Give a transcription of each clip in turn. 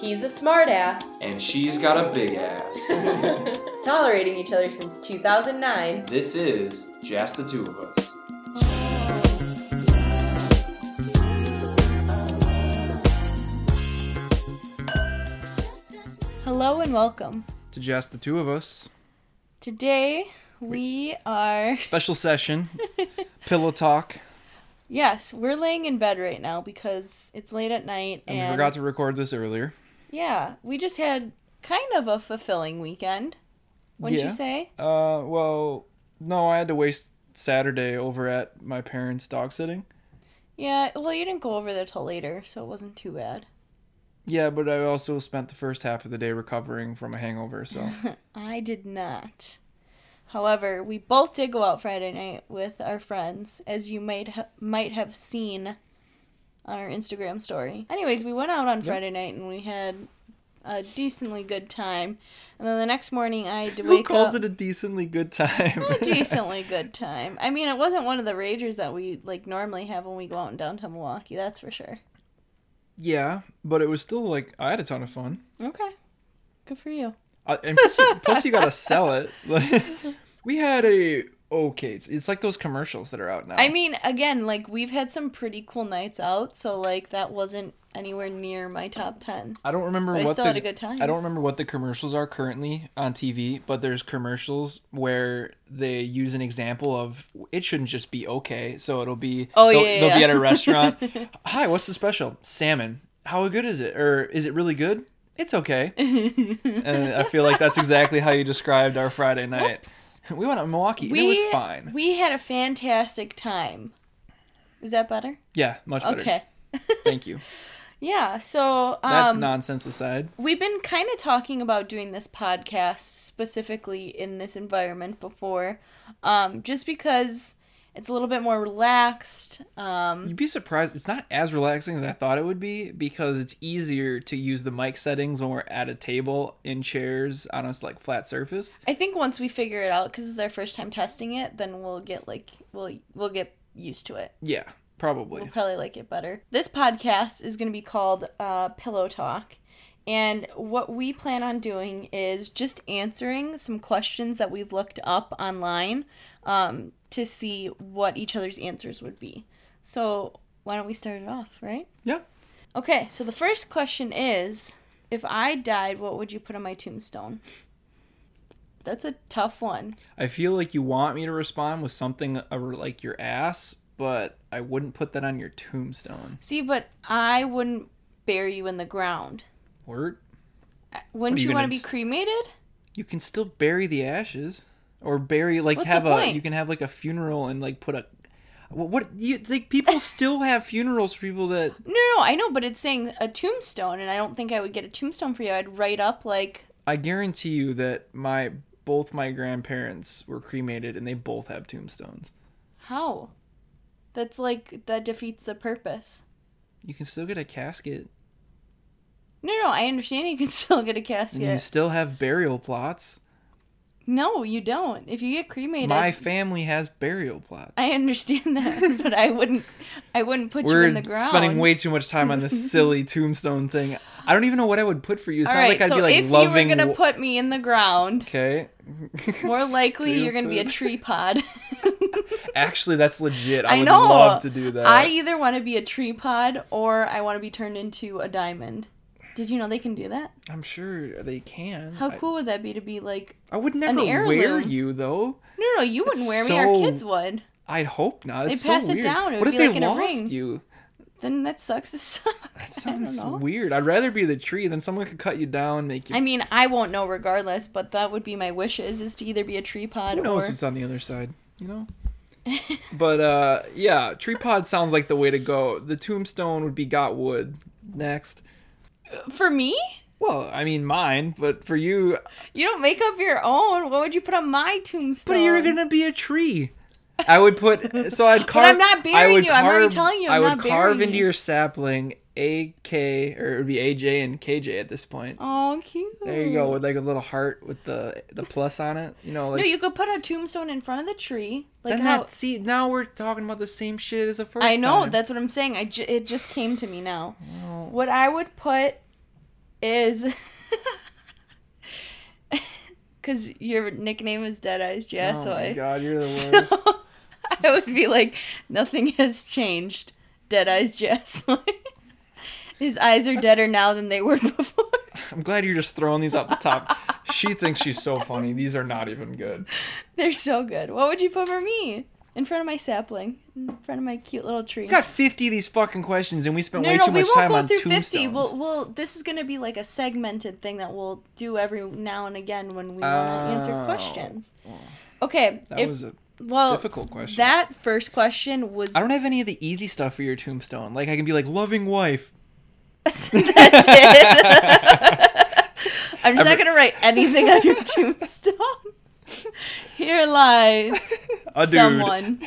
He's a smartass. And she's got a big ass. Tolerating each other since 2009. this is just the two of us. Hello and welcome. to just the two of us. Today we are Special session, pillow talk, yes, we're laying in bed right now because it's late at night and and, we forgot to record this earlier. Yeah, we just had kind of a fulfilling weekend. Wouldn't Yeah. you say? Uh, well, no, I had to waste Saturday over at my parents' dog sitting. Yeah, well, you didn't go over there till later, so it wasn't too bad. Yeah, but I also spent the first half of the day recovering from a hangover, so I did not. However, we both did go out Friday night with our friends, as you might ha- might have seen on our Instagram story. Anyways, we went out on Friday night and we had a decently good time. And then the next morning, I had to who calls up. it a decently good time? a decently good time. I mean, it wasn't one of the ragers that we like normally have when we go out in downtown Milwaukee. That's for sure. yeah, but it was still like I had a ton of fun. Okay, good for you. Uh, and plus, you, plus you gotta sell it. Like, we had a okay. It's, it's like those commercials that are out now. I mean, again, like we've had some pretty cool nights out, so like that wasn't anywhere near my top ten. I don't remember But I what still the had a good time. I don't remember what the commercials are currently on TV, but there's commercials where they use an example of it shouldn't just be okay. So it'll be Oh, they'll, yeah, they'll be at a restaurant. Hi, what's the special? Salmon. How good is it? Or is it really good? It's okay. and I feel like that's exactly how you described our Friday night. We went to Milwaukee. and it was fine. We had a fantastic time. Is that better? yeah, much better. Okay. Thank you. Yeah. So That um, nonsense aside. we've been kind of talking about doing this podcast specifically in this environment before, um, just because it's a little bit more relaxed. Um, You'd be surprised. It's not as relaxing as I thought it would be because it's easier to use the mic settings when we're at a table in chairs on a like flat surface. I think once we figure it out, because it's our first time testing it, then we'll get like we'll we'll get used to it. Yeah, probably. We'll probably like it better. This podcast is going to be called uh, Pillow Talk. And what we plan on doing is just answering some questions that we've looked up online um, to see what each other's answers would be. So, why don't we start it off, right? Yeah. Okay, so the first question is If I died, what would you put on my tombstone? That's a tough one. I feel like you want me to respond with something like your ass, but I wouldn't put that on your tombstone. See, but I wouldn't bury you in the ground. Word. Uh, wouldn't you you, want to be s- cremated? You can still bury the ashes, or bury like What's have a. point? You can have like a funeral and like put a. What, what you like? People still have funerals for people that No, no, no, I know, but it's saying a tombstone, and I don't think I would get a tombstone for you. I'd write up like, I guarantee you that my both my grandparents were cremated and they both have tombstones. how? That's like that defeats the purpose. You can still get a casket. No, no, I understand you can still get a casket. you still have burial plots. No, you don't. If you get cremated, My family has burial plots. I understand that, but I wouldn't. I wouldn't put you We're in the ground. spending way too much time on this silly tombstone thing. I don't even know what I would put for you. It's All not right, like I'd so be like if loving. you were gonna put me in the ground, okay. more likely you're gonna be a tree pod. Actually, that's legit. I, I would know. love to do that. I either want to be a tree pod or I want to be turned into a diamond. Did you know they can do that? I'm sure they can. How I- cool would that be to be like? I, would never wear you though. No, no, you wouldn't It's wear me. Our kids would. I'd hope not. They pass so it weird. down. It what if they like lost you? Then that sucks. It sucks. That sounds weird. I'd rather be the tree than someone could cut you down, make you. I mean, I won't know regardless, but that would be my wishes: is to either be a tree pod Who knows or what's on the other side, you know? but uh yeah, tree pod sounds like the way to go. The tombstone would be got wood next. For me. Well, I mean mine, but for you, You don't make up your own. What would you put on my tombstone? but you're gonna be a tree. I would put so I'd carve. but I'm not I burying would you. I'm already telling you, I I'm would not carve into you. your sapling A K or it would be AJ and KJ at this point. Oh, cute. There you go with like a little heart with the the plus on it. You know, like No, you could put a tombstone in front of the tree. Like then how that see now we're talking about the same shit as the first. I know time. that's what I'm saying. I ju- it just came to me now. What I would put is because your nickname is Dead Eyes Jazz, oh so my I, god, you're the so worst. I would be like, nothing has changed. Dead Eyes Jazz. His eyes are deader now than they were before. I'm glad you're just throwing these up the top. she thinks she's so funny. These are not even good. They're so good. What would you put for me? In front of my sapling, in front of my cute little tree. We got 50 of these fucking questions and we spent no, way no, too we much won't time go on through tombstones. fifty. We'll, we'll. This is gonna be like a segmented thing that we'll do every now and again when we want to answer Oh. questions. Okay. that if, was a well, difficult question. That first question was. I don't have any of the easy stuff for your tombstone. Like I can be like loving wife. That's it. I'm just not gonna write anything on your tombstone. Here lies A dude. someone.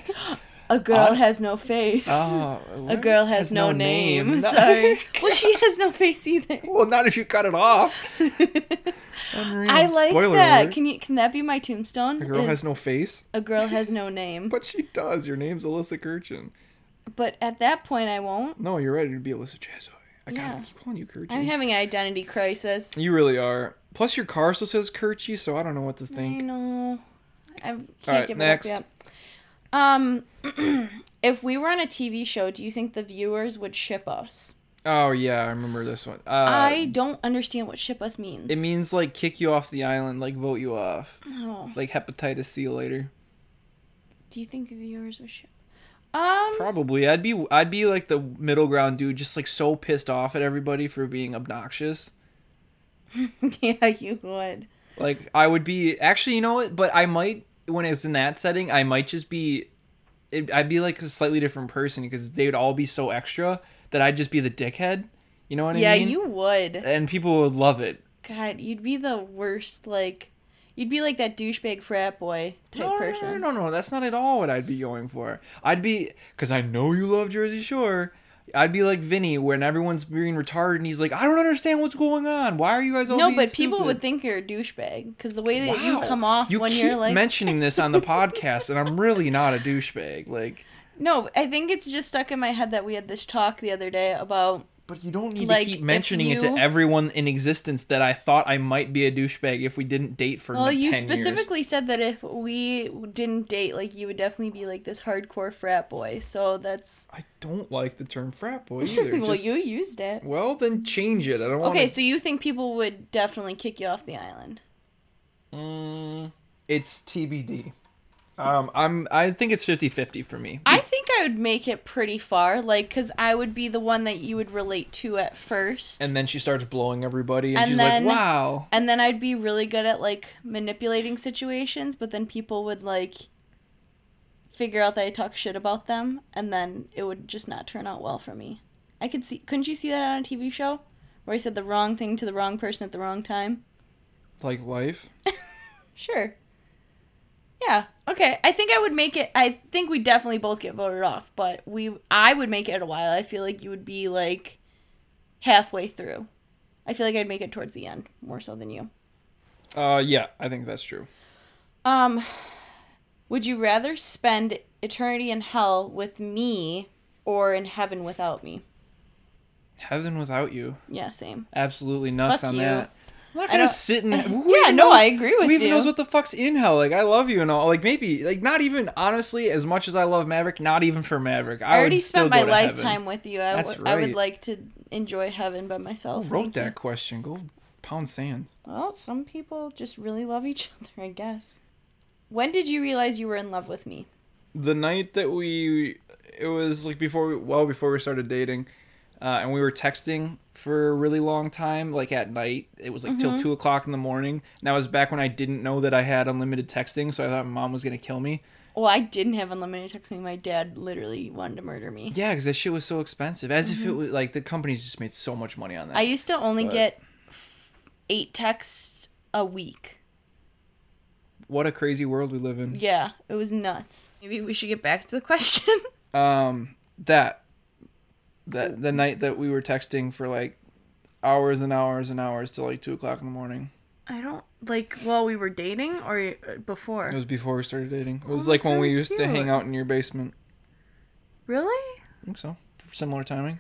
A girl Uh, has no face. Oh, a girl has, no, name. No. Sorry. well, she has no face either. well, not if you cut it off. I like Spoiler that. alert. Can you? Can that be my tombstone? A girl Is has no face, a girl has no name. but she does. Your name's Alyssa Kirchin. But at that point, I won't. No, you're right. It'd be Alyssa Jassoy. I Yeah. gotta keep calling you Kirchin. I'm having an identity crisis. You really are. Plus, your car still says Kirchy, so I don't know what to I think. know. I can't give next. it up yet. Um, if we were on a TV show, do you think the viewers would ship us? Oh yeah, I remember this one. Uh, I don't understand what ship us means. It means like kick you off the island, like vote you off, oh, like hepatitis C later. do you think the viewers would ship? Um, Probably. I'd be I'd be like the middle ground dude, just like so pissed off at everybody for being obnoxious. yeah, you would. Like I would be actually, you know what? But I might when it's in that setting, I might just be. It, I'd be like a slightly different person because they would all be so extra that I'd just be the dickhead. You know what yeah, I mean? Yeah, you would. And people would love it. God, you'd be the worst. Like, you'd be like that douchebag frat boy type No, person. no, no, no, no. That's not at all what I'd be going for. I'd be because I know you love Jersey Shore. I'd be like Vinny when everyone's being retarded and he's like, I don't understand what's going on. Why are you guys all No, but people would think you're a douchebag because the way that you come off You when keep you're like mentioning this on the podcast, and I'm really not a douchebag. Like, no, I think it's just stuck in my head that we had this talk the other day about but you don't need Like, to keep mentioning it to everyone in existence that I thought I might be a douchebag if we didn't date for well, like, you 10 years. specifically said that if we didn't date, like you would definitely be like this hardcore frat boy. So that's I don't like the term frat boy either. well, Just- you used it. well, then change it. I don't want. Okay, so you think people would definitely kick you off the island? Mm, it's TBD. Um, I'm. I think it's 50-50 for me. I think I would make it pretty far, like, because I would be the one that you would relate to at first. and then she starts blowing everybody, and, And she's then- like, "Wow." And then I'd be really good at like manipulating situations, but then people would like figure out that I talk shit about them, and then it would just not turn out well for me. I could see. Couldn't you see that on a TV show where I said the wrong thing to the wrong person at the wrong time? Like life. Sure. Yeah. Okay. I think I would make it. I think we definitely both get voted off, but we. I would make it a while. I feel like you would be like halfway through. I feel like I'd make it towards the end more so than you. Uh, yeah, I think that's true. Um, would you rather spend eternity in hell with me or in heaven without me? Heaven without you. Yeah, same. Absolutely nuts Fuck on you. that. I'm not gonna sit in. Who Yeah, even no, knows- I agree with Who even knows what the fuck's in hell? Like, I love you and all. Like, maybe, like, not even honestly, as much as I love Maverick, not even for Maverick. I, I, already would still spent my lifetime heaven. with you. I, That's would- I would like to enjoy heaven by Who myself. wrote Thank that you. question? Go pound sand. Well, some people just really love each other, I guess. When did you realize you were in love with me? The night that we, it was like before, we, well before we started dating, uh, and we were texting for a really long time, like at night. It was like Mm-hmm. till two o'clock in the morning. And that was back when I didn't know that I had unlimited texting, so I thought my mom was gonna kill me. Well, I didn't have unlimited texting. My dad literally wanted to murder me. Yeah, because that shit was so expensive. As if it was like the companies just made so much money on that. Mm-hmm. I used to only But- get eight texts a week. what a crazy world we live in. Yeah, it was nuts. Maybe we should get back to the question. Um, that that the night that we were texting for like hours and hours and hours till like two o'clock in the morning. I don't like while we were dating or uh, before. It was before we started dating. It was Oh, like when we really used to hang out in your basement. Really? I think so. Similar timing.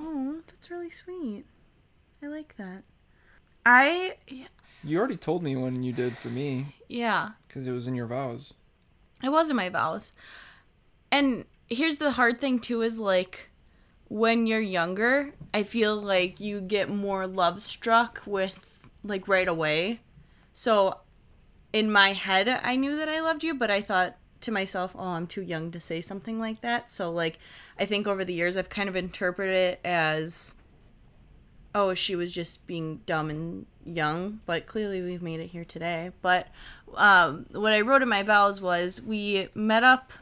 Oh, that's really sweet. I like that. I You already told me when you did for me yeah. because it was in your vows. It was in my vows. And here's the hard thing too is like when you're younger, I feel like you get more love struck with like right away. So in my head, I knew that I loved you, but I thought to myself, "Oh, I'm too young to say something like that." So like I think over the years I've kind of interpreted it as oh, she was just being dumb and young, but clearly we've made it here today. But um, what I wrote in my vows was we met up.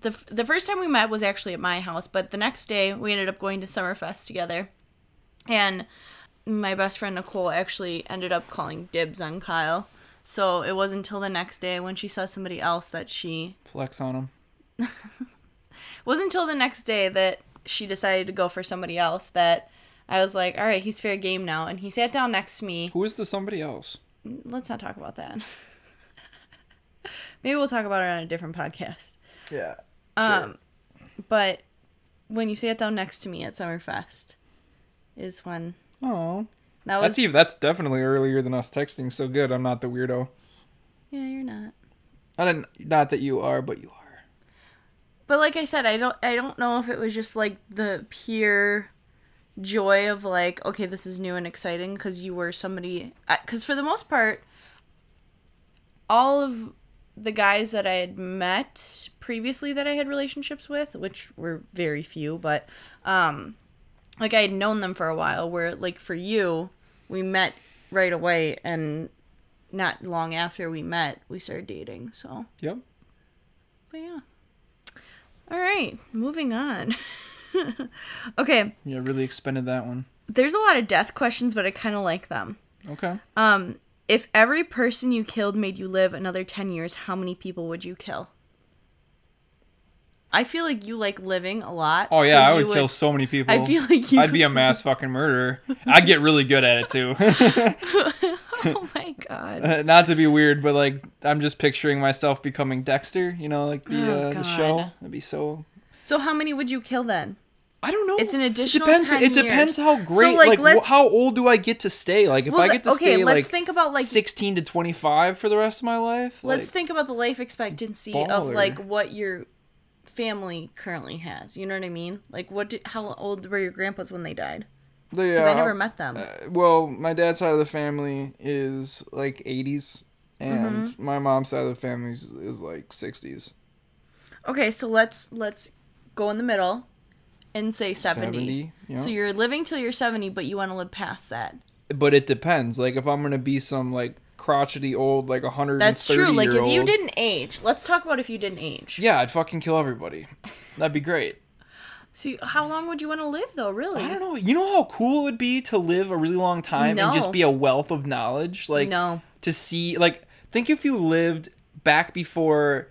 The, the first time we met was actually at my house, but the next day we ended up going to Summerfest together. And my best friend Nicole actually ended up calling dibs on Kyle. So it wasn't until the next day when she saw somebody else that she. Flex on him. It wasn't until the next day that she decided to go for somebody else that I was like, all right, he's fair game now. And he sat down next to me. Who is the somebody else? Mm, let's not talk about that. Maybe we'll talk about it on a different podcast. Yeah. Um, but when you sat down next to me at Summerfest, is when Oh, that was. that's even that's definitely earlier than us texting. So good. I'm not the weirdo. yeah, you're not. I didn't. Not that you are, but you are. But like I said, I don't. I don't know if it was just like the pure joy of like, okay, this is new and exciting because you were somebody. Because for the most part, all of the guys that I had met previously that I had relationships with, which were very few, but um, like I had known them for a while. Where like for you, we met right away, and not long after we met, we started dating. So, Yep. but yeah. All right, moving on. okay, Yeah, really expended that one. there's a lot of death questions, but I kind of like them. Okay. Um, if every person you killed made you live another 10 years, how many people would you kill? I feel like you like living a lot. Oh so yeah, I you would, kill so many people. I feel like you I'd be a mass fucking murderer. I'd get really good at it too. oh my god. Not to be weird, but like I'm just picturing myself becoming Dexter. You know, like the Oh, uh, the show. That'd be so. So how many would you kill then? I don't know. It's an additional It depends. 10 it depends years. how So, great. like, like, wh- how old do I get to stay? Like if Well, I get to okay, stay let's like think about like 16 to 25 for the rest of my life. let's like, think about the life expectancy of like what your family currently has. You know what I mean? Like what did, how old were your grandpas when they died? Cuz I never met them. Uh, well, my dad's side of the family is like 80s, and Mm-hmm. my mom's side of the family is, is like 60s. Okay, so let's let's go in the middle and say 70. 70, yeah. So you're living till you're 70, but you want to live past that. But it depends. Like if I'm gonna be some like crotchety old like 100 That's true. Like if you didn't age. Let's talk about if you didn't age. Yeah, I'd fucking kill everybody. That'd be great. So you- how long would you want to live though, really? I don't know. You know how cool it would be to live a really long time and just be a wealth of knowledge? Like No. to see like think if you lived back before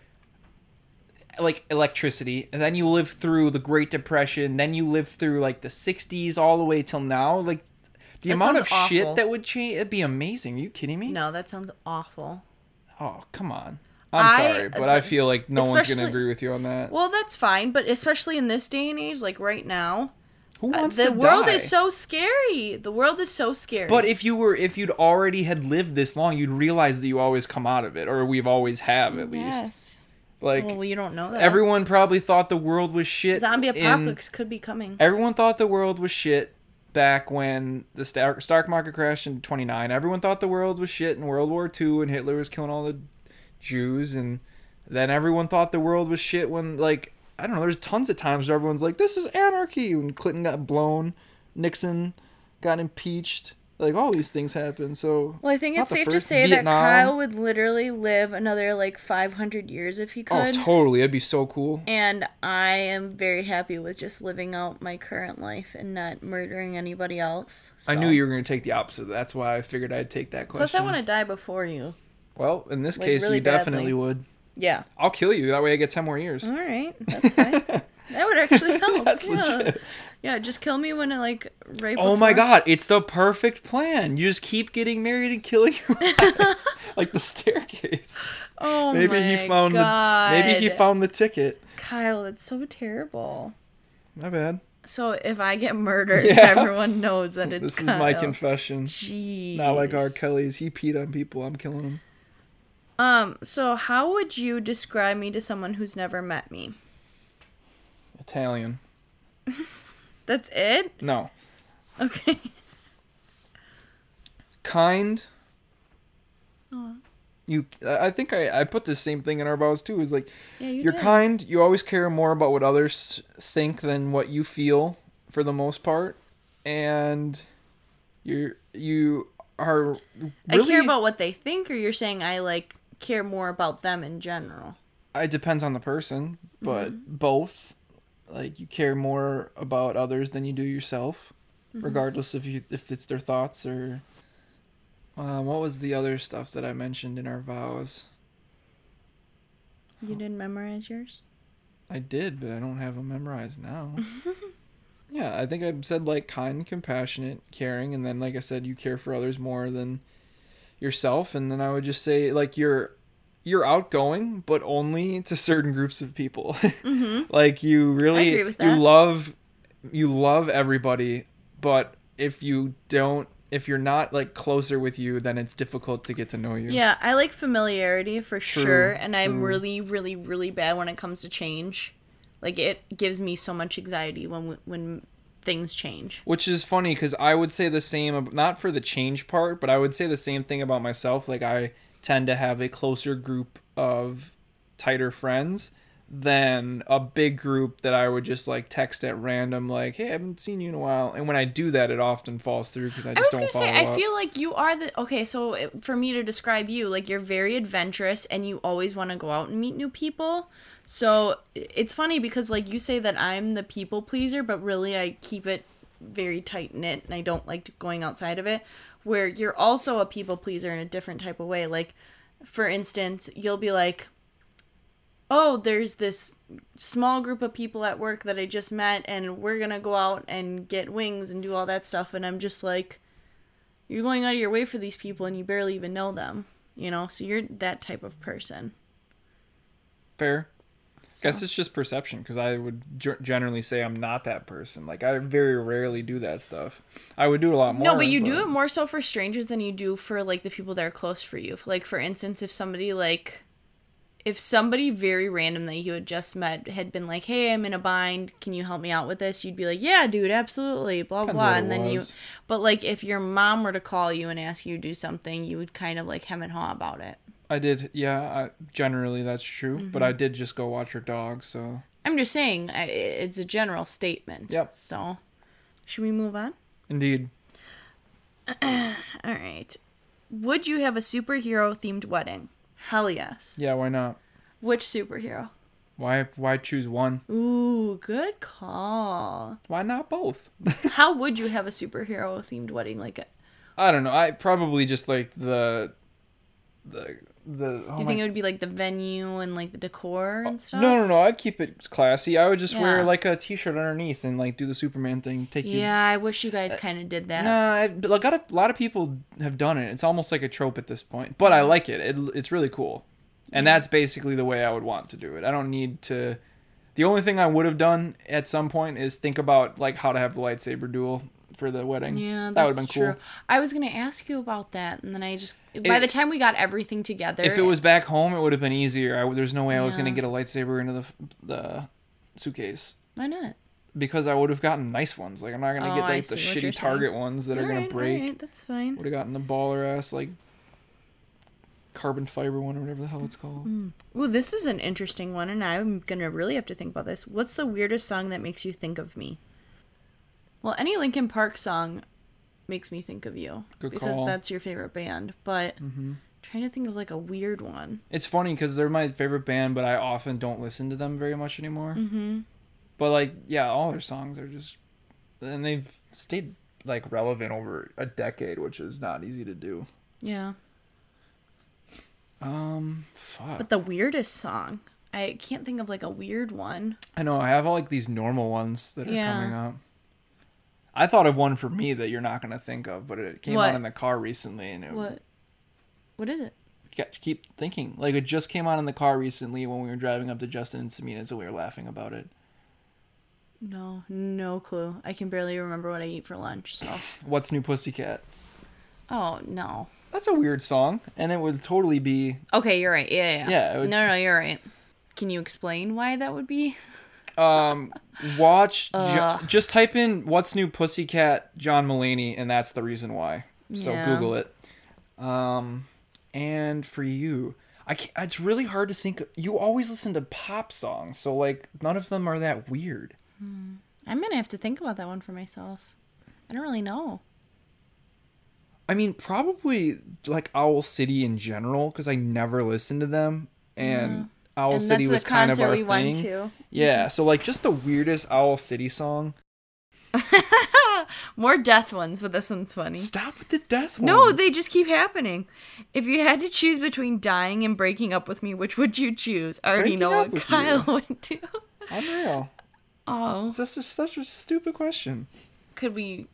like electricity and then you live through the Great Depression, then you live through like the 60s all the way till now, like the That amount of sounds shit that would change it'd be amazing. Are you kidding me? No, that sounds awful. Oh, come on. I'm I- sorry, but I feel like no one's going to agree with you on that. Well, that's fine, but especially in this day and age, like right now, Who uh, wants the to world die? is so scary. The world is so scary. But if you were, if you'd already had lived this long, you'd realize that you always come out of it, or we've always have at least. yes. Like Well, you don't know that. everyone probably thought the world was shit. zombie in- apocalypse could be coming. everyone thought the world was shit back when the stock market crashed in 29. Everyone thought the world was shit in World War II and Hitler was killing all the Jews and then everyone thought the world was shit when like I don't know, there's tons of times where everyone's like this is anarchy when Clinton got blown, Nixon got impeached. Like all these things happen. So Well, I think it's safe to say Vietnam. that Kyle would literally live another like 500 years if he oh, could. Oh, totally. That'd be so cool. and I am very happy with just living out my current life and not murdering anybody else. I knew you were going to take the opposite. That's why I figured I'd take that question. Plus, I want to die before you. Well, in this like, case, really you definitely would. Yeah. I'll kill you. That way I get 10 more years. All right. That's fine. that would actually help. That's yeah. legit. Yeah, just kill me when it like right. Oh my god, it's the perfect plan. You just keep getting married and killing your wife. like the staircase. Oh Maybe my he found God. the maybe he found the ticket. Kyle, that's so terrible. My bad. So if I get murdered, Yeah. everyone knows that it's this is my confession. Jeez. Not like R. Kelly's. He peed on people. I'm killing him. Um. So how would you describe me to someone who's never met me? Italian. That's it. No. Okay. Kind. Aw. You. I I think I, I put the same thing in our vows too. Is like Yeah, you you're did. kind. You always care more about what others think than what you feel, for the most part, and you're you are. Really, I care about what they think, or you're saying I like care more about them in general. It depends on the person, but Mm-hmm. both. Like you care more about others than you do yourself, Mm-hmm. regardless if you if it's their thoughts or. Um, what was the other stuff that I mentioned in our vows? You didn't memorize yours. I did, but I don't have them memorized now. yeah, I think I said like kind, compassionate, caring, and then like I said, you care for others more than yourself, and then I would just say like you're you're outgoing, but only to certain groups of people. Mm-hmm. like you really you love you love everybody, but if you don't if you're not like closer with you, then it's difficult to get to know you. Yeah, I like familiarity for True, sure, and I'm really, really, really bad when it comes to change. Like it gives me so much anxiety when when things change. Which is funny because I would say the same, not for the change part, but I would say the same thing about myself. Like, I tend to have a closer group of tighter friends than a big group that I would just like text at random, like, hey, I haven't seen you in a while. And when I do that, it often falls through because I I just was don't gonna follow say, I feel like you are the okay. So eh, for me to describe you, like you're very adventurous and you always want to go out and meet new people. So it's funny because like you say that I'm the people pleaser, but really I keep it very tight knit and I don't like going outside of it. Where you're also a people pleaser in a different type of way. Like for instance, you'll be like, oh, there's this small group of people at work that I just met, and we're gonna go out and get wings and do all that stuff. And I'm just like, you're going out of your way for these people, and you barely even know them, you know? So you're that type of person. Fair. Guess it's just perception because I would generally say I'm not that person. Like, I very rarely do that stuff. I would do it a lot more. no, but you do it more so for strangers than you do for like the people that are close for you. Like for instance, if somebody like if somebody very random that you had just met had been like, "Hey, I'm in a bind. Can you help me out with this?" You'd be like, "Yeah, dude, absolutely." Blah Depends blah. And then you. But like if your mom were to call you and ask you to do something, you would kind of like hem and haw about it. I did, yeah. I, generally, that's true. But Mm-hmm. I did just go watch her dog, so I'm just saying it's a general statement. Yep. So, should we move on? indeed. All right. Would you have a superhero themed wedding? Hell yes. Yeah, why not? Which superhero? Why why choose one? Ooh, good call. Why not both? How would you have a superhero themed wedding? Like, a, I don't know. I probably just like the the the. Oh do you oh my- think it would be like the venue and like the decor and uh, stuff? no, no, no. I'd keep it classy. I would just wear like a t-shirt underneath and like do the Superman thing. Take you. Yeah, I wish you guys uh, kind of did that. Nah, I, like, a lot of, a lot of people have done it. It's almost like a trope at this point, but I like it. it it's really cool, and that's basically the way I would want to do it. I don't need to. The only thing I would have done at some point is think about like how to have the lightsaber duel for the wedding. Yeah, that would have been true. cool. I was gonna ask you about that, and then I just by It- the time we got everything together, If it was back home, it would have been easier. I, there's no way I was gonna get a lightsaber into the the suitcase why not? because I would have gotten nice ones. Like I'm not gonna Oh, get like the shitty saying. Target ones that are gonna Alright, break. that's fine. Would have gotten the baller ass like carbon fiber one or whatever the hell it's called. Mm. Ooh, this is an interesting one, and I'm gonna really have to think about this. What's the weirdest song that makes you think of me? Well, any Linkin Park song makes me think of you Good because call. that's your favorite band. But hmm trying to think of like a weird one. It's funny because they're my favorite band, but I often don't listen to them very much anymore. Mm-hmm. But like, yeah, all their songs are just, and they've stayed like relevant over a decade, which is not easy to do. Yeah, Um, fuck. but the weirdest song, I can't think of like a weird one. I know I have all like these normal ones that are Yeah. coming up. I thought of one for me that you're not gonna think of, but it came What? out in the car recently, and it What? What is it? Keep thinking like it just came out in the car recently when we were driving up to Justin and Samina's, and we were laughing about it. No, no clue. I can barely remember what I eat for lunch. So. What's New Pussycat? Oh no. That's a weird song, and it would totally be. Okay, you're right. Yeah, yeah. Yeah, would- No, no, you're right. Can you explain why that would be? Um, watch. Ugh. just type in "What's New Pussycat" John Mulaney, and that's the reason why. So Yeah. Google it. Um, and for you, I can't, it's really hard to think. You always listen to pop songs, so like none of them are that weird. I'm gonna have to think about that one for myself. I don't really know. I mean, probably like Owl City in general, because I never listen to them, and Owl and City was kind of our we thing. went to. Yeah, mm-hmm. so like just the weirdest Owl City song. More death ones, but this one's funny. Stop with the death ones. No, they just keep happening. If you had to choose between dying and breaking up with me, which would you choose? I already Breaking know what Kyle you. would do. Unreal. Oh, It's just such a stupid question. could we?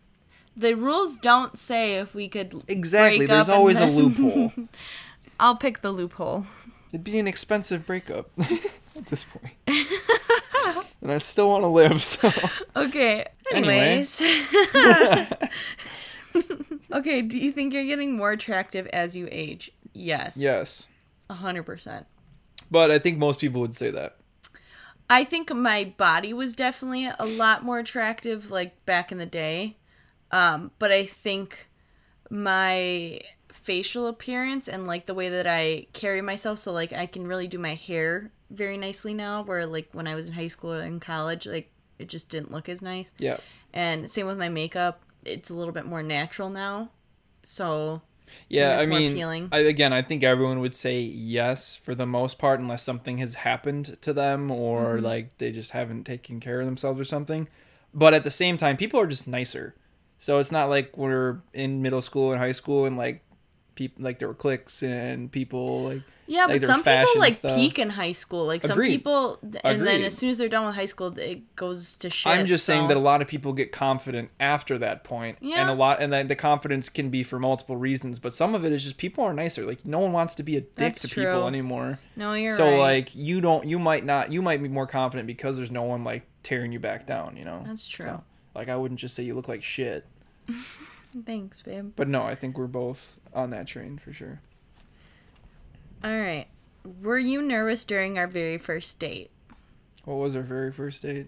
The rules don't say if we could. Exactly. There's always a loophole. I'll pick the loophole. It'd be an expensive breakup at this point. and I still want to live, so Okay. Anyway. Anyways. okay. Do you think you're getting more attractive as you age? Yes. yes. A hundred percent. But I think most people would say that. I think my body was definitely a lot more attractive like back in the day. Um, but I think my facial appearance and like the way that I carry myself so like I can really do my hair very nicely now where like when I was in high school and college like it just didn't look as nice. Yeah. And same with my makeup, it's a little bit more natural now. So Yeah, it's I more mean, appealing. I, again, I think everyone would say yes for the most part, unless something has happened to them or Mm-hmm. like they just haven't taken care of themselves or something. But at the same time, people are just nicer. So it's not like we're in middle school and high school and like people like there were cliques and people like Yeah, like but some people like stuff. peak in high school. Like some Agreed. people, and then as soon as they're done with high school, it goes to shit. I'm just saying that a lot of people get confident after that point, and Yeah. and a lot, and then the confidence can be for multiple reasons. But some of it is just people are nicer. Like no one wants to be a dick That's to true. people anymore. No, you're so right. like you don't, you might not, you might be more confident because there's no one like tearing you back down. You know. That's true. So, like I wouldn't just say you look like shit, Thanks, babe. but no, I think we're both on that train for sure. All right. Were you nervous during our very first date? What was our very first date?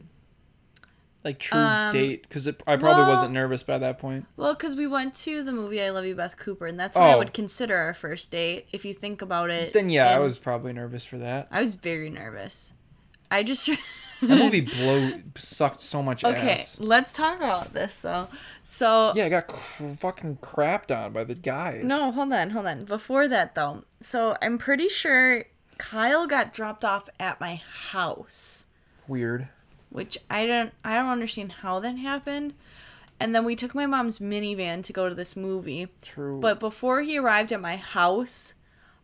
Like true Um, date, because I probably well- wasn't nervous by that point. Well, because we went to the movie I Love You, Beth Cooper, and that's what I Oh. would consider our first date. If you think about it. Then yeah, I was probably nervous for that. I was very nervous. I just. That movie blow sucked so much ass. okay, ass. let's talk about this though. So Yeah, I got cr- fucking crapped on by the guys. No, hold on, hold on. Before that though, so I'm pretty sure Kyle got dropped off at my house, Weird. which I don't I don't understand how that happened. And then we took my mom's minivan to go to this movie. True. But before he arrived at my house,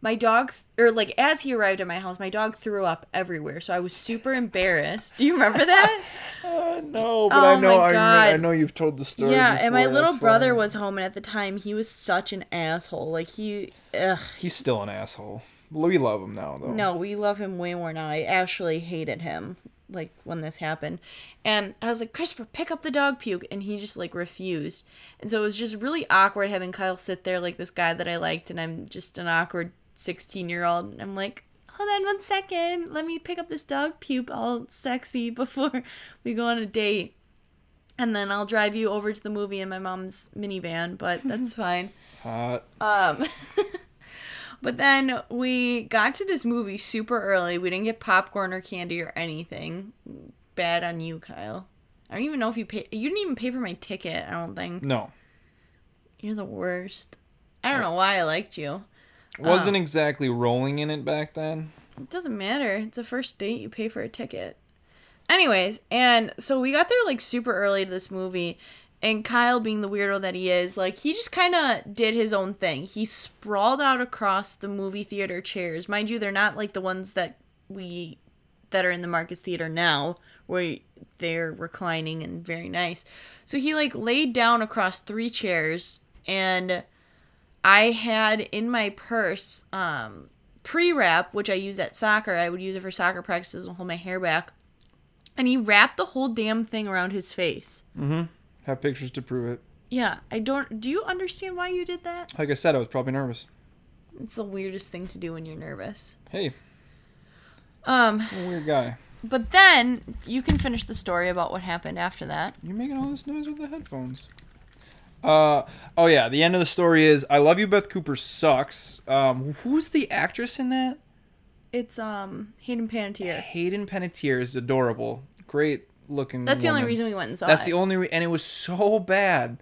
my dog or like as he arrived at my house, my dog threw up everywhere. So I was super embarrassed. Do you remember that? Uh, no, but Oh I know I. I know you've told the story. yeah, and my little brother funny. was home and at the time he was such an asshole. Like he ugh He's still an asshole. We love him now though. No, we love him way more now. I actually hated him like when this happened. And I was like, "Christopher, pick up the dog puke." And he just like refused. And so it was just really awkward having Kyle sit there like this guy that I liked and I'm just an awkward 16-year-old. And I'm like, "Hold on one second. Let me pick up this dog puke all sexy before we go on a date." And then I'll drive you over to the movie in my mom's minivan, but that's fine. Hot. Um, but then we got to this movie super early. We didn't get popcorn or candy or anything. Bad on you, Kyle. I don't even know if you pay. You didn't even pay for my ticket. I don't think No. you're the worst. I don't know why I liked you. Wasn't oh. exactly rolling in it back then. It doesn't matter. It's a first date. You pay for a ticket. Anyways, and so we got there like super early to this movie, and Kyle, being the weirdo that he is, like he just kind of did his own thing. He sprawled out across the movie theater chairs. Mind you, they're not like the ones that we that are in the Marcus Theater now, where they're reclining and very nice. So he like laid down across three chairs, and I had in my purse um, pre wrap, which I use at soccer. I would use it for soccer practices and hold my hair back. and he wrapped the whole damn thing around his face. Mm-hmm. Have pictures to prove it. Yeah, I don't. Do you understand why you did that? Like I said, I was probably nervous. It's the weirdest thing to do when you're nervous. Hey, Um, weird guy. but then you can finish the story about what happened after that. You're making all this noise with the headphones. Uh oh yeah. The end of the story is I love you. Beth Cooper sucks. Um, who's the actress in that? It's um Hayden Panettiere. Hayden Panettiere is adorable. Great looking. That's the only reason we went and saw That's it. the only, re- and it was so bad.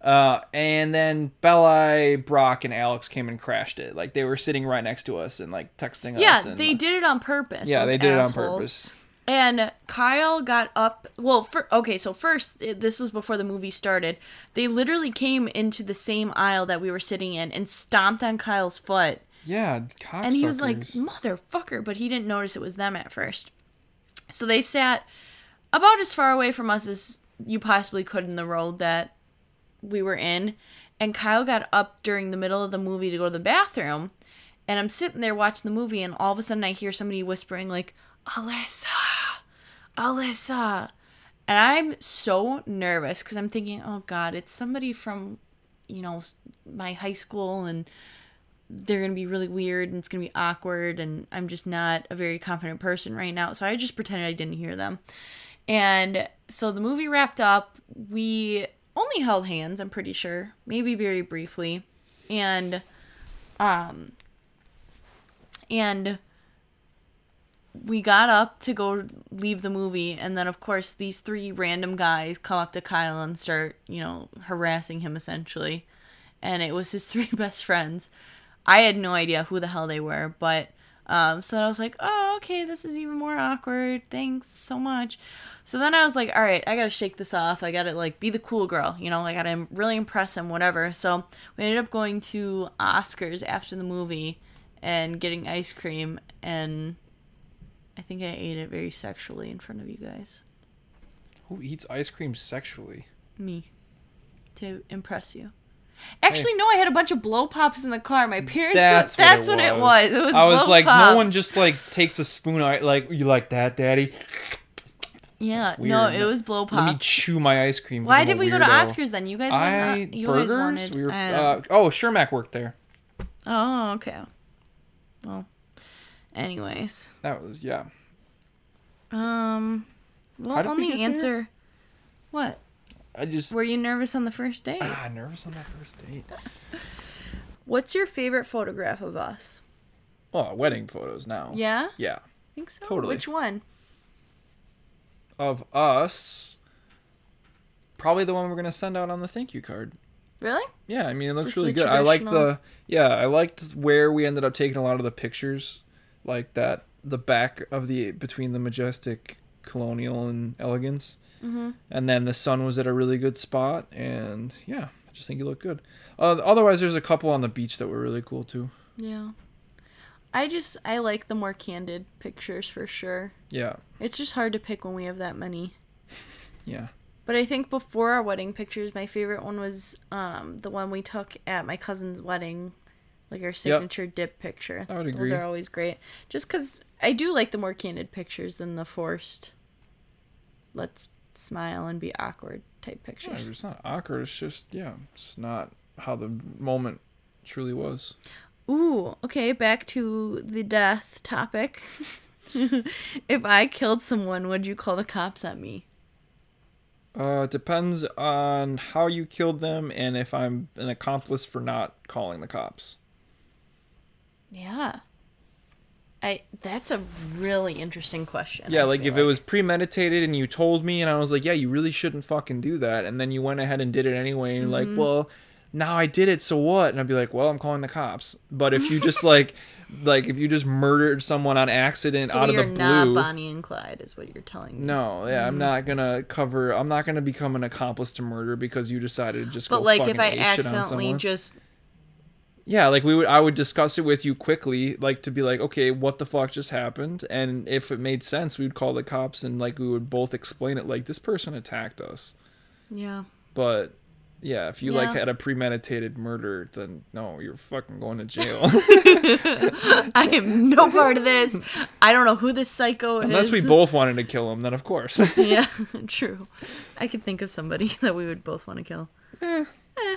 Uh, and then Belli, Brock, and Alex came and crashed it. Like they were sitting right next to us and like texting us. yeah, they did it on purpose. Yeah, they did assholes. it on purpose. And Kyle got up. Well, for, okay, so first, this was before the movie started. They literally came into the same aisle that we were sitting in and stomped on Kyle's foot. Yeah, And he was like, motherfucker, but he didn't notice it was them at first. So they sat about as far away from us as you possibly could in the road that we were in. And Kyle got up during the middle of the movie to go to the bathroom. And I'm sitting there watching the movie, and all of a sudden I hear somebody whispering, like, Alyssa, Alyssa. And I'm so nervous because I'm thinking, oh God, it's somebody from, you know, my high school, and they're going to be really weird and it's going to be awkward and I'm just not a very confident person right now. So I just pretended I didn't hear them. And so the movie wrapped up. We only held hands, I'm pretty sure, maybe very briefly. And um and we got up to go leave the movie and then of course these three random guys come up to Kyle and start, you know, harassing him essentially. And it was his three best friends. I had no idea who the hell they were, but um, so then I was like, oh, okay, this is even more awkward. Thanks so much. So then I was like, all right, I gotta shake this off. I gotta like be the cool girl, you know, I gotta really impress him, whatever. So we ended up going to Oscars after the movie and getting ice cream, and I think I ate it very sexually in front of you guys. Who eats ice cream sexually? Me. To impress you. Actually, no, I had a bunch of blow pops in the car. My parents. That's, were, that's what, it was. It was. I was blow like, pop. no one just like takes a spoon. I like you like that, Daddy. Yeah, no, it was blow pops. Let me chew my ice cream. Why I'm did we go to. Oscars then? You guys I wanted. You guys burgers. wanted. we were. I Uh, oh, Shermack worked there. oh, okay. Well, anyways, That was yeah. um, well, How did we only there? answer. What? I just Were you nervous on the first date? ah nervous on that first date. What's your favorite photograph of us? Oh, wedding photos now. Yeah, Yeah. I think so. Totally. Which one? Of us, probably the one we're gonna send out on the thank you card. Really? Yeah, I mean it looks Just really the good. I like the yeah, I liked where we ended up taking a lot of the pictures, like that the back of the between the majestic colonial and elegance, Mm-hmm. and then the sun was at a really good spot, and yeah, I just think you look good. Uh, otherwise, there's a couple on the beach that were really cool too. Yeah. I just I like the more candid pictures for sure. Yeah, It's just hard to pick when we have that many. yeah. But I think before our wedding pictures, my favorite one was um, the one we took at my cousin's wedding, like our signature dip picture. I would agree. Those are always great. Just because I do like the more candid pictures than the forced, let's smile and be awkward type Yeah, pictures. it's not awkward. It's just yeah, it's not how the moment truly was. Ooh, okay, back to the death topic. if I killed someone, would you call the cops on me? Uh, it depends on how you killed them and if I'm an accomplice for not calling the cops. Yeah. I that's a really interesting question. Yeah, I like if it was premeditated and you told me and I was like, yeah, you really shouldn't fucking do that, and then you went ahead and did it anyway, and you're Mm-hmm. like, well, now I did it, so what? And I'd be like, well, I'm calling the cops. But if you just like, like if you just murdered someone on accident so out of you're the not blue, Bonnie and Clyde, is what you're telling me. no, yeah, Mm-hmm. I'm not gonna cover. I'm not gonna become an accomplice to murder because you decided to just go But like if I ape shit on accidentally just Yeah, like we would I would discuss it with you quickly, like to be like, okay, what the fuck just happened? And if it made sense, we would call the cops and like we would both explain it like this person attacked us. yeah. But Yeah, if you like had a premeditated murder, then no, you're fucking going to jail. I am no part of this. I don't know who this psycho Unless is. Unless we both wanted to kill him, then of course. Yeah, true. I could think of somebody that we would both want to kill. Eh. Eh.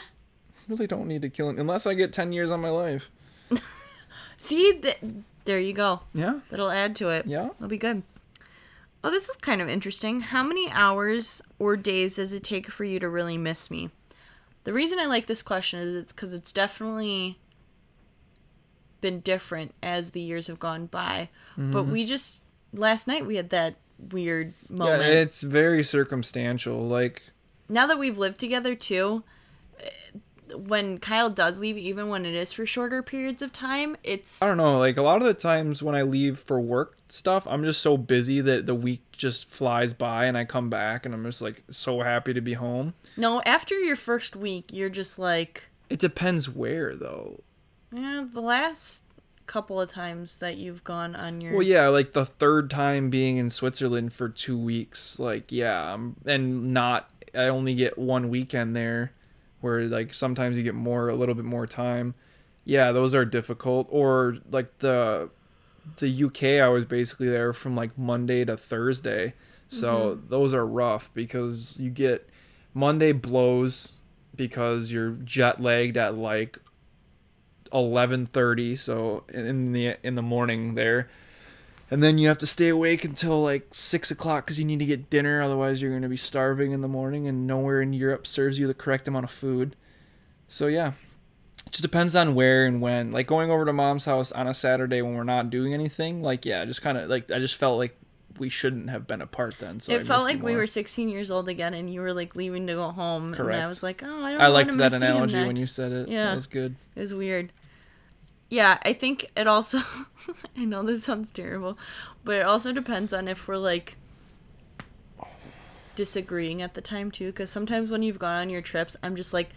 Really don't need to kill him unless I get 10 years on my life. See, th- there you go. Yeah. That'll add to it. Yeah. That'll be good. Oh, this is kind of interesting. How many hours or days does it take for you to really miss me? The reason I like this question is it's because it's definitely been different as the years have gone by. But mm-hmm. we just last night we had that weird moment. Yeah, it's very circumstantial. Like now that we've lived together too, when Kyle does leave, even when it is for shorter periods of time, it's I don't know, like a lot of the times when I leave for work stuff, I'm just so busy that the week just flies by and I come back and I'm just like so happy to be home. no. After your first week, you're just like, It depends where though. yeah. The last couple of times that you've gone on your Well, yeah, like the third time being in Switzerland for 2 weeks, like yeah, um, and not I only get one weekend there where like sometimes you get more a little bit more time. Yeah, those are difficult or like the the UK I was basically there from like Monday to Thursday. So mm-hmm. those are rough because you get Monday blows because you're jet lagged at like 11:30 so in the in the morning there and then you have to stay awake until like six o'clock because you need to get dinner otherwise you're going to be starving in the morning and nowhere in europe serves you the correct amount of food so yeah it just depends on where and when like going over to mom's house on a saturday when we're not doing anything like yeah just kind of like i just felt like we shouldn't have been apart then so I it felt like we were 16 years old again, and you were like leaving to go home, and I was like, oh, I don't. i liked that gonna see him analogy when you said it Yeah. that was good It was weird. Yeah, I think it also. I know this sounds terrible, but it also depends on if we're like disagreeing at the time too. Because sometimes when you've gone on your trips, I'm just like,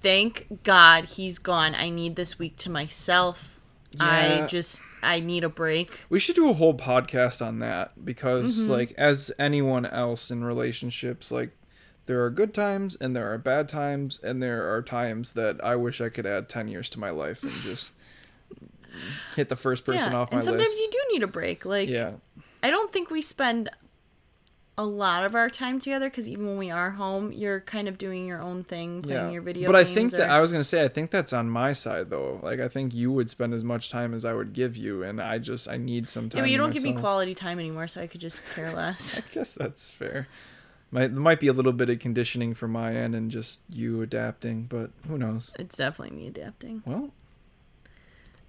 thank God he's gone. I need this week to myself. I just I need a break. We should do a whole podcast on that because, Mm-hmm. like, as anyone else in relationships, like, there are good times and there are bad times, and there are times that I wish I could add 10 years to my life and just hit the first person yeah, off my and sometimes list. you do need a break. Like yeah. I don't think we spend a lot of our time together because even when we are home, you're kind of doing your own thing, playing Yeah. your video. But I think that I was going to say, I think that's on my side, though. Like, I think you would spend as much time as I would give you, and I just, I need some time. Yeah, but you don't give me quality time anymore, so I could just care less. I guess that's fair. Might there might be a little bit of conditioning from my end and just you adapting, but who knows? it's definitely me adapting. Well,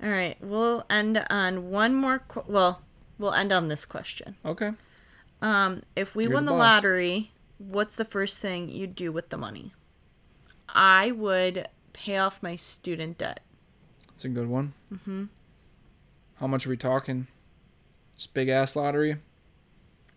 All right, we'll end on one more. Qu- well, we'll end on this question. okay. Um, if we You're won the the, lottery, what's the first thing you'd do with the money? I would pay off my student debt. That's a good one. Mm-hmm. How much are we talking? Just big ass lottery.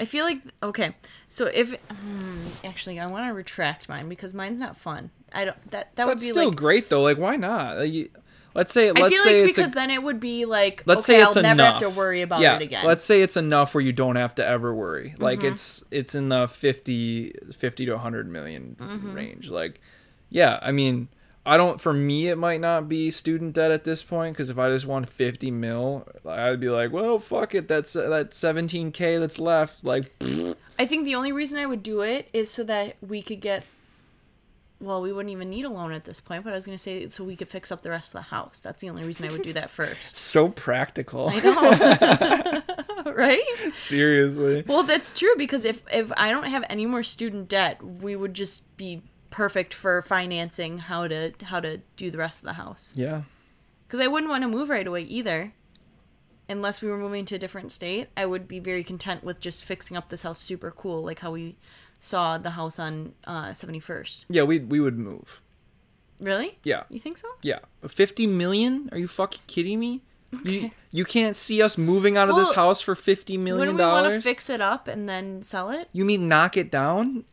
I feel like okay. So if hmm, actually, I want to retract mine because mine's not fun. I don't. That that would That's be still like. great though. Like, why not? Like, you- let's say, I let's feel say like it's because a, then it would be like let's okay, say it's I'll never enough. have to worry about yeah, it again. Let's say it's enough where you don't have to ever worry. Like Mm-hmm. it's it's in the 50, 50 to 100 million Mm-hmm. range. Like yeah, I mean, I don't for me it might not be student debt at this point cuz if I just want 50 mil, I'd be like, "Well, fuck it. That's uh, that 17k that's left." Like I think the only reason I would do it is so that we could get. Well, we wouldn't even need a loan at this point, but I was gonna say so we could fix up the rest of the house. That's the only reason I would do that first. so practical. I know, right? Seriously. Well, that's true because if if I don't have any more student debt, we would just be perfect for financing how to how to do the rest of the house. Yeah. Because I wouldn't want to move right away either. Unless we were moving to a different state, I would be very content with just fixing up this house super cool, like how we saw the house on uh, 71st. Yeah, we we would move. Really? Yeah. You think so? Yeah, fifty million? Are you fucking kidding me? You you can't see us moving out of this house for fifty million Wouldn't we want to fix it up and then sell it? You mean knock it down?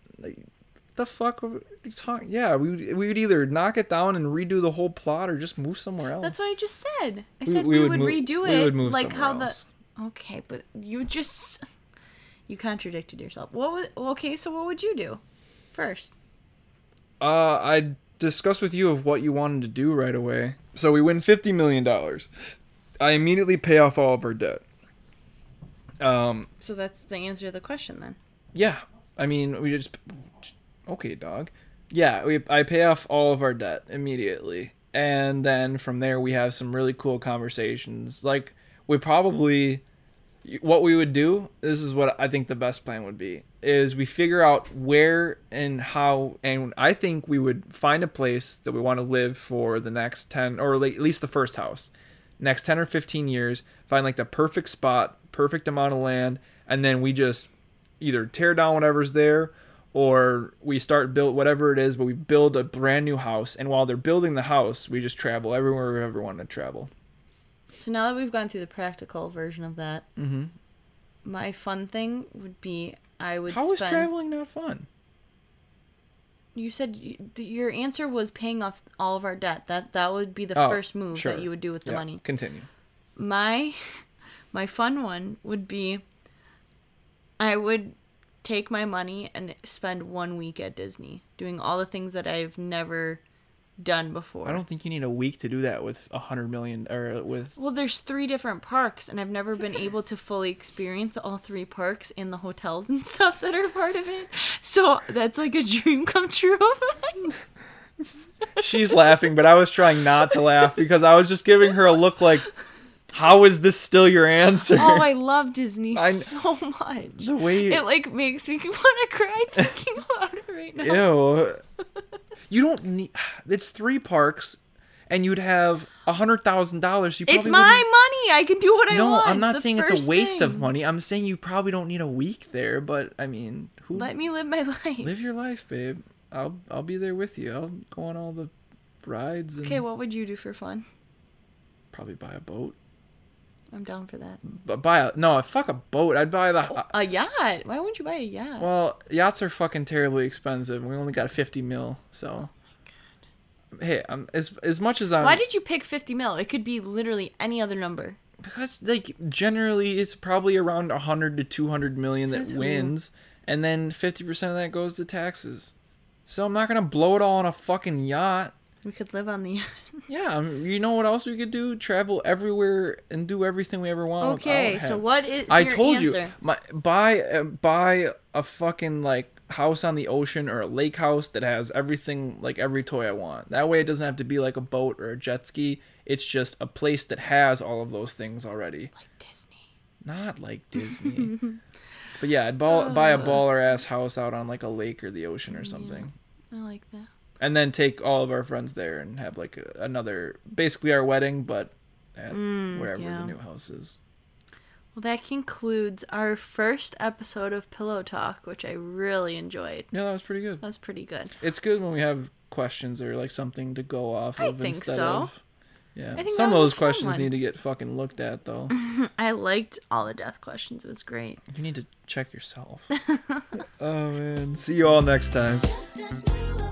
Like, the fuck are you talking? Yeah, we would- we would either knock it down and redo the whole plot, or just move somewhere else. That's what I just said. I said we we, would would, move- redo we it would move like how else. the Okay, but you just you contradicted yourself. What was okay, so what would you do first? Uh, I discuss with you of what you wanted to do right away. So we win fifty million dollars. I immediately pay off all of our debt. Um, So that's the answer to the question then. yeah. I mean, we just okay, dog. Yeah, we I pay off all of our debt immediately, and then from there we have some really cool conversations. Like we probably what we would do. This is what I think the best plan would be: is we figure out where and how, and I think we would find a place that we want to live for the next ten, or at least the first house, next ten or fifteen years. Find like the perfect spot, perfect amount of land, and then we just either tear down whatever's there or we start build whatever it is but we build a brand new house and while they're building the house we just travel everywhere we ever want to travel So now that we've gone through the practical version of that, mm-hmm. my fun thing would be I would how is spend. traveling not fun You said y- th- your answer was paying off all of our debt. That that would be the Oh, first move sure. that you would do with the Yeah, money. continue My my fun one would be I would take my money and spend one week at Disney doing all the things that I've never done before. i don't think you need a week to do that with a hundred million or with Well, there's three different parks, and I've never been able to fully experience all three parks in the hotels and stuff that are part of it. So that's like a dream come true she's laughing but i was trying not to laugh because i was just giving her a look like how is this still your answer Oh, I love Disney I so much. the way It like makes me want to cry thinking about it right now. Ew. You don't need. It's three parks, and you'd have a hundred thousand dollars. You It's my money. I can do what I No, want. I'm not the saying it's a waste of money. I'm saying you probably don't need a week there. But I mean, who Let me live my life. live your life, babe? I'll I'll be there with you. I'll go on all the rides and Okay, what would you do for fun? probably buy a boat. I'm down for that. But buy a no, fuck a boat. I'd buy the. Oh, a yacht. Why wouldn't you buy a yacht? Well, yachts are fucking terribly expensive. We only got 50 mil, so. Oh, hey, I'm as as much as I'm. Why did you pick 50 mil? It could be literally any other number. because like generally it's probably around 100 to 200 million that wins and then 50% of that goes to taxes so i'm not gonna blow it all on a fucking yacht We could live on the. yeah I mean, you know what else we could do travel everywhere and do everything we ever want Okay, so what is i told answer? you my buy uh, buy a fucking like house on the ocean or a lake house that has everything like every toy i want that way it doesn't have to be like a boat or a jet ski it's just a place that has all of those things already Like Disney. not like Disney. but yeah, I'd ball, buy a baller ass house out on like a lake or the ocean or something. I like that. And then take all of our friends there and have like a, another, basically our wedding, but at mm, wherever yeah. the new house is. Well, that concludes our first episode of Pillow Talk, which I really enjoyed. Yeah, that was pretty good. That was pretty good. It's good when we have questions or like something to go off I of think instead so. of. Yeah, I think some of that was a those questions one. need to get fucking looked at though. I liked all the death questions. It was great. you need to check yourself. oh man, see you all next time. Just